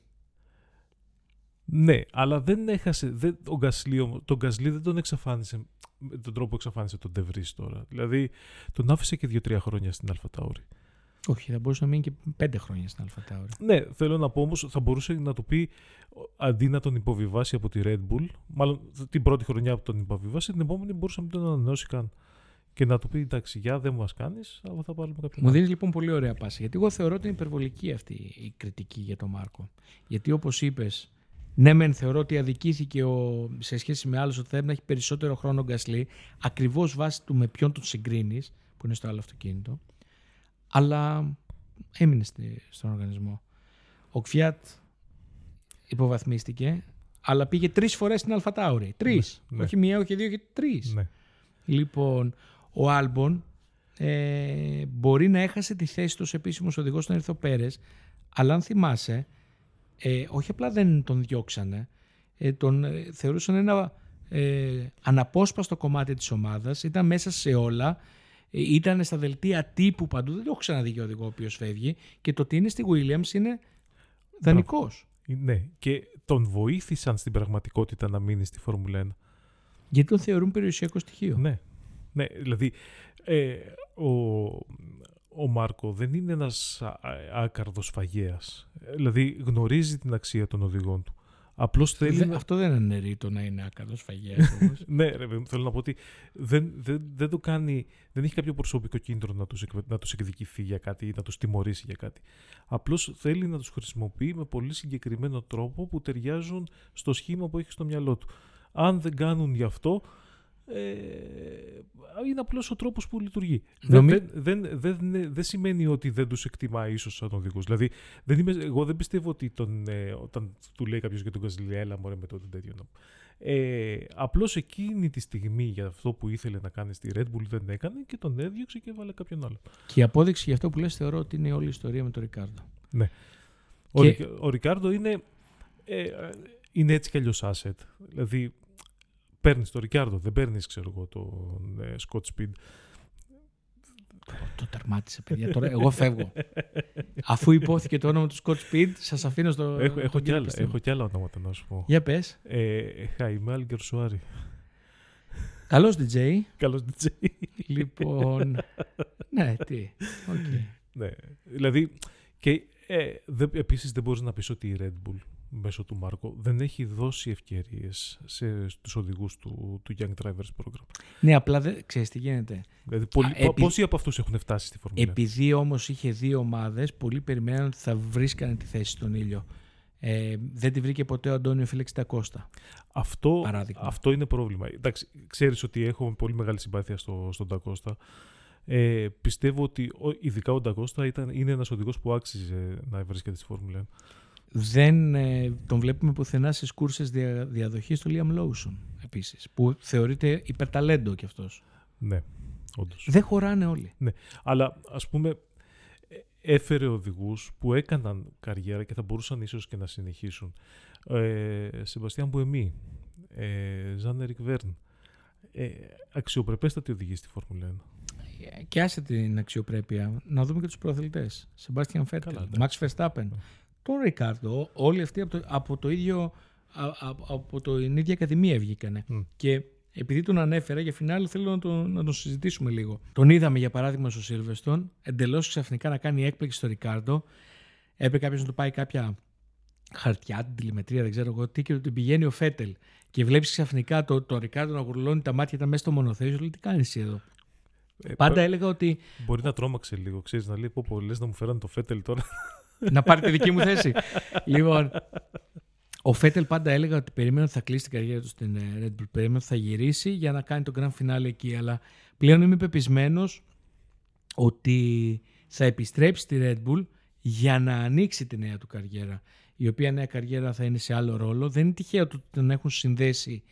Ναι, αλλά δεν έχασε. Δεν, ο Γκασλί, τον Γκασλί δεν τον εξαφάνισε με τον τρόπο που εξαφάνισε τον Ντεβρί τώρα. Δηλαδή τον άφησε και δύο-τρία χρόνια στην Αλφατάουρη. Όχι, θα μπορούσε να μείνει και πέντε χρόνια στην Αλφατάουρη. Ναι, θέλω να πω όμως, θα μπορούσε να το πει αντί να τον υποβιβάσει από τη Red Bull, μάλλον την πρώτη χρονιά που τον υποβιβάσει, την επόμενη μπορούσε να μην τον ανανεώσει καν και να του πει εντάξει, για δεν μας κάνεις, αλλά θα πάρουμε κάποιο. Μου δίνεις λοιπόν πολύ ωραία πάση. Γιατί εγώ θεωρώ ότι είναι υπερβολική αυτή η κριτική για τον Μάρκο. Γιατί όπως είπες, ναι, μεν θεωρώ ότι αδικήθηκε ο, σε σχέση με άλλους ότι θα να έχει περισσότερο χρόνο Γκασλή, ακριβώς βάσει του με ποιον τον συγκρίνεις, που είναι στο άλλο αυτοκίνητο. Αλλά έμεινε στη, στον οργανισμό. Ο Κφιάτ υποβαθμίστηκε, αλλά πήγε τρεις φορές στην Αλφατάουρη. Τρεις. Ναι, ναι. Όχι μία, όχι δύο, όχι τρεις. Ναι. Λοιπόν, ο Άλμπον ε, μπορεί να έχασε τη θέση τους ως επίσημος οδηγός στον Ερθό Πέρες, αλλά αν θυμάσαι, ε, όχι απλά δεν τον διώξανε, ε, τον ε, θεωρούσαν ένα ε, αναπόσπαστο κομμάτι της ομάδας, ήταν μέσα σε όλα, ε, ήταν στα δελτία τύπου παντού, δεν το έχω ξαναδεί για οδηγό ο οποίος φεύγει και το ότι είναι στη Williams είναι δανεικός. Ναι, και τον βοήθησαν στην πραγματικότητα να μείνει στη Φόρμουλα 1. Γιατί τον θεωρούν περιουσιακό στοιχείο. Ναι, ναι δηλαδή ε, ο, ο Μάρκο δεν είναι ένας α- άκαρδος φαγέας. Ε, Δηλαδή γνωρίζει την αξία των οδηγών του. Απλώς θέλει Δεν- να... Αυτό δεν είναι ρήτο να είναι άκαδος φαγέας όμως. Ναι, ρε, παιδί μου, θέλω να πω ότι δεν, δεν, δεν το κάνει, δεν έχει κάποιο προσωπικό κίνητρο να τους, εκ- να τους εκδικηθεί για κάτι ή να τους τιμωρήσει για κάτι. Απλώς θέλει να τους χρησιμοποιεί με πολύ συγκεκριμένο τρόπο που ταιριάζουν στο σχήμα που έχει στο μυαλό του. Αν δεν κάνουν γι' αυτό, ε, είναι απλώς ο τρόπος που λειτουργεί. Δεν, Νομι- δεν, δεν, δεν, δεν σημαίνει ότι δεν τους εκτιμά ίσως σαν οδηγούς. Δηλαδή, δεν είμαι, εγώ δεν πιστεύω ότι τον, ε, όταν του λέει κάποιος για τον Καζιλιά, έλα μωρέ με το τέτοιο να ε, απλώς εκείνη τη στιγμή για αυτό που ήθελε να κάνει στη Red Bull δεν έκανε και τον έδιωξε και έβαλε κάποιον άλλο. Και η απόδειξη για αυτό που λες θεωρώ ότι είναι όλη η ιστορία με τον Ρικάρδο. Ο, Και- Ρικα- ο Ρικάρντο είναι, ε, είναι έτσι κι αλλιώς asset. Δηλαδή παίρνεις τον Ρικάρντο, δεν παίρνεις ξέρω εγώ τον ε, Scott Speed. Το τερμάτισε, παιδιά. Τώρα εγώ φεύγω. Αφού υπόθηκε το όνομα του Scott Speed, σας αφήνω στο. έχω, στον έχω, κι κύριο άλλα, Πιστήμη. έχω κι άλλα ονόματα να σου πω. Για πες. Ε, Χάιμε Αλγκερσουάρι. Καλός DJ. Καλός DJ. λοιπόν. ναι, τι. Οκ. ναι. Δηλαδή, και ε, δε, επίσης δεν μπορείς να πεις ότι η Red Bull μέσω του Μάρκο δεν έχει δώσει ευκαιρίες σε, στους οδηγούς του, του Young Drivers Program. Ναι, απλά δεν ξέρεις τι γίνεται. Δηλαδή, πολλοί, Α, επί- πόσοι από αυτούς έχουν φτάσει στη Φορμούλα. Επειδή όμως είχε δύο ομάδες, πολλοί περιμέναν ότι θα βρίσκανε τη θέση στον ήλιο. Ε, δεν τη βρήκε ποτέ ο Αντώνιο Φίλεξ Τακώστα. Αυτό, Παράδειγμα. αυτό είναι πρόβλημα. Εντάξει, ξέρεις ότι έχω πολύ μεγάλη συμπάθεια στο, στον Τακώστα. Ε, πιστεύω ότι ο, ειδικά ο Ντακώστα ήταν, είναι ένας οδηγός που άξιζε να βρίσκεται στη Φόρμουλα 1. Δεν ε, τον βλέπουμε πουθενά στις κούρσες δια, διαδοχής του Liam Lawson επίσης, που θεωρείται υπερταλέντο κι αυτός. Ναι, όντως. Δεν χωράνε όλοι. Αλλά ας πούμε ε, έφερε οδηγούς που έκαναν καριέρα και θα μπορούσαν ίσως και να συνεχίσουν. Ε, Σεμπαστιάν Μπουεμή, ε, Ζαν Ερικ Βέρν. Ε, αξιοπρεπέστατη οδηγή στη Φόρμουλα 1. Ε, Και άσε την αξιοπρέπεια. Να δούμε και τους προαθλητές. Σεμπάστιαν Φέτελ, Καλά, Μαξ Verstappen, τον Ρικάρδο, όλοι αυτοί από το, από το ίδιο, α- α- από το την ίδια ακαδημία βγήκανε. Μμ. Και επειδή τον ανέφερα, για φινάλι θέλω να τον, να τον συζητήσουμε λίγο. Τον είδαμε για παράδειγμα στο Σίλβεστον, εντελώς ξαφνικά να κάνει έκπληξη στο Ρικάρδο. Έπρεπε κάποιος να του πάει κάποια χαρτιά, την τηλεμετρία, δεν ξέρω εγώ τι, και του πηγαίνει ο Φέτελ. Και βλέπεις ξαφνικά το, το Ρικάρδο να γουρλώνει τα μάτια τα μέσα στο μονοθέσιο. Λέει τι κάνεις εδώ; Ε, Πάντα πα- έλεγα ότι Μπορεί να τρόμαξε λίγο, ξέρεις, να λέει πω πω λες να μου φέραν το Φέτελ τώρα. να πάρει τη δική μου θέση. λοιπόν, ο Φέτελ πάντα έλεγα ότι περίμενε ότι θα κλείσει την καριέρα του στην ε, Red Bull. Περίμενε ότι θα γυρίσει για να κάνει το Grand Finale εκεί. Αλλά πλέον είμαι πεπισμένος ότι θα επιστρέψει στη Red Bull για να ανοίξει τη νέα του καριέρα. Η οποία νέα καριέρα θα είναι σε άλλο ρόλο. Δεν είναι τυχαίο το ότι τον έχουν συνδέσει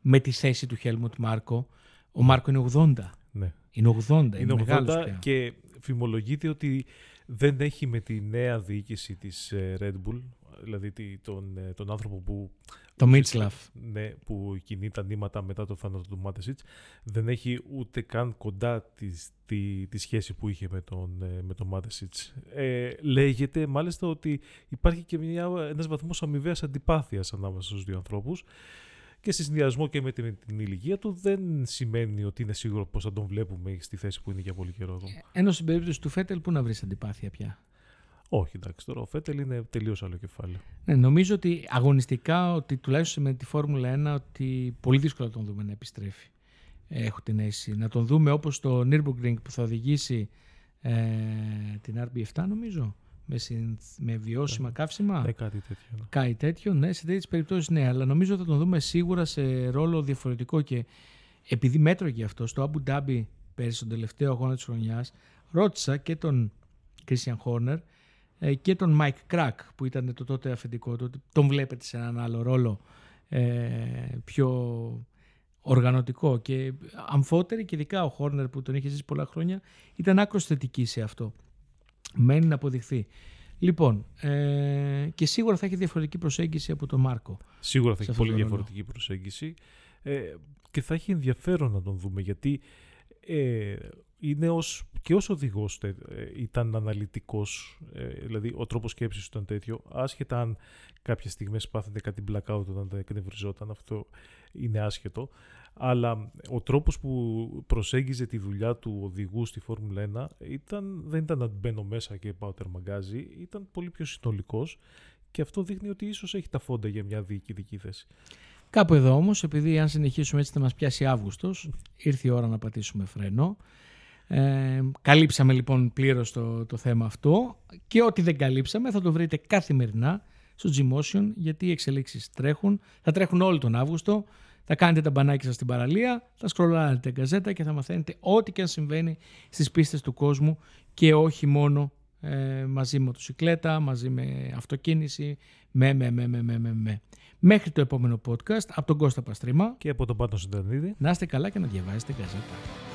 με τη θέση του Helmut Μάρκο. Ο Μάρκο είναι 80. Ναι. Είναι 80. Είναι, Είναι 80 μεγάλος πια. και φημολογείται ότι δεν έχει με τη νέα διοίκηση της ε, Red Bull, δηλαδή τη- τον, ε, τον άνθρωπο που, Το Μίτσλαφ. ναι, που κινεί τα νήματα μετά το θάνατο του Μάτεσιτς, δεν έχει ούτε καν κοντά τη, τη, τη σχέση που είχε με τον, ε, με τον Μάτεσιτς. Ε, λέγεται μάλιστα ότι υπάρχει και μια, ένας βαθμός αμοιβαίας αντιπάθειας ανάμεσα στους δύο ανθρώπους και σε συνδυασμό και με την, την ηλικία του δεν σημαίνει ότι είναι σίγουρο πως θα τον βλέπουμε στη θέση που είναι για πολύ καιρό εδώ. Ενώ στην περίπτωση του Φέτελ, πού να βρεις αντιπάθεια πια; Όχι, εντάξει, τώρα ο Φέτελ είναι τελείως άλλο κεφάλαιο. Ναι, νομίζω ότι αγωνιστικά, ότι τουλάχιστον με τη Φόρμουλα 1, ότι πολύ δύσκολα τον δούμε να επιστρέφει. Ε, Έχω την αίσθηση. Να τον δούμε όπως το Nürburgring που θα οδηγήσει ε, την RB7 νομίζω, με, συν, με βιώσιμα καύσιμα; Ναι, κάτι τέτοιο. ναι. Κάτι τέτοιο, ναι, σε τέτοιες περιπτώσεις ναι, αλλά νομίζω θα τον δούμε σίγουρα σε ρόλο διαφορετικό και επειδή μέτρωγε αυτό στο Abu Dhabi πέρυσι, τον τελευταίο αγώνα της χρονιάς, ρώτησα και τον Christian Horner ε, και τον Mike Crack που ήταν το τότε αφεντικό του. Τον βλέπετε σε έναν άλλο ρόλο ε, πιο οργανωτικό και αμφότερη και ειδικά ο Χόρνερ που τον είχε ζήσει πολλά χρόνια ήταν άκρος θετική σε αυτό. Μένει να αποδειχθεί. Λοιπόν, ε, και σίγουρα θα έχει διαφορετική προσέγγιση από τον Μάρκο. Σίγουρα θα έχει πολύ διαφορετική προσέγγιση ε, και θα έχει ενδιαφέρον να τον δούμε γιατί ε, είναι ως, και ως οδηγός ε, ήταν αναλυτικός, ε, δηλαδή ο τρόπος σκέψης ήταν τέτοιο, άσχετα αν κάποιες στιγμές πάθαινε κάτι blackout όταν δεν εκνευριζόταν, αυτό είναι άσχετο, αλλά ο τρόπος που προσέγγιζε τη δουλειά του οδηγού στη Φόρμουλα 1 ήταν, δεν ήταν να μπαίνω μέσα και πάω τερμαγκάζι, ήταν πολύ πιο συνολικός και αυτό δείχνει ότι ίσως έχει τα φόντα για μια διοικητική θέση. Κάπου εδώ όμως, επειδή αν συνεχίσουμε έτσι θα μας πιάσει Αύγουστος, ήρθε η ώρα να πατήσουμε φρένο. Ε, καλύψαμε λοιπόν πλήρως το, το θέμα αυτό και ό,τι δεν καλύψαμε θα το βρείτε καθημερινά στο Gmotion γιατί οι εξελίξεις τρέχουν, θα τρέχουν όλο τον Αύγουστο, θα κάνετε τα μπανάκια σας στην παραλία, θα σκρολάρετε την καζέτα και θα μαθαίνετε ό,τι και αν συμβαίνει στις πίστες του κόσμου και όχι μόνο ε, μαζί με μοτοσυκλέτα, μαζί με αυτοκίνηση, με, με, με, με, με, με. Μέχρι το επόμενο podcast από τον Κώστα Παστρίμα και από τον Πάτο Συντανίδη. Να είστε καλά και να διαβάζετε καζέτα.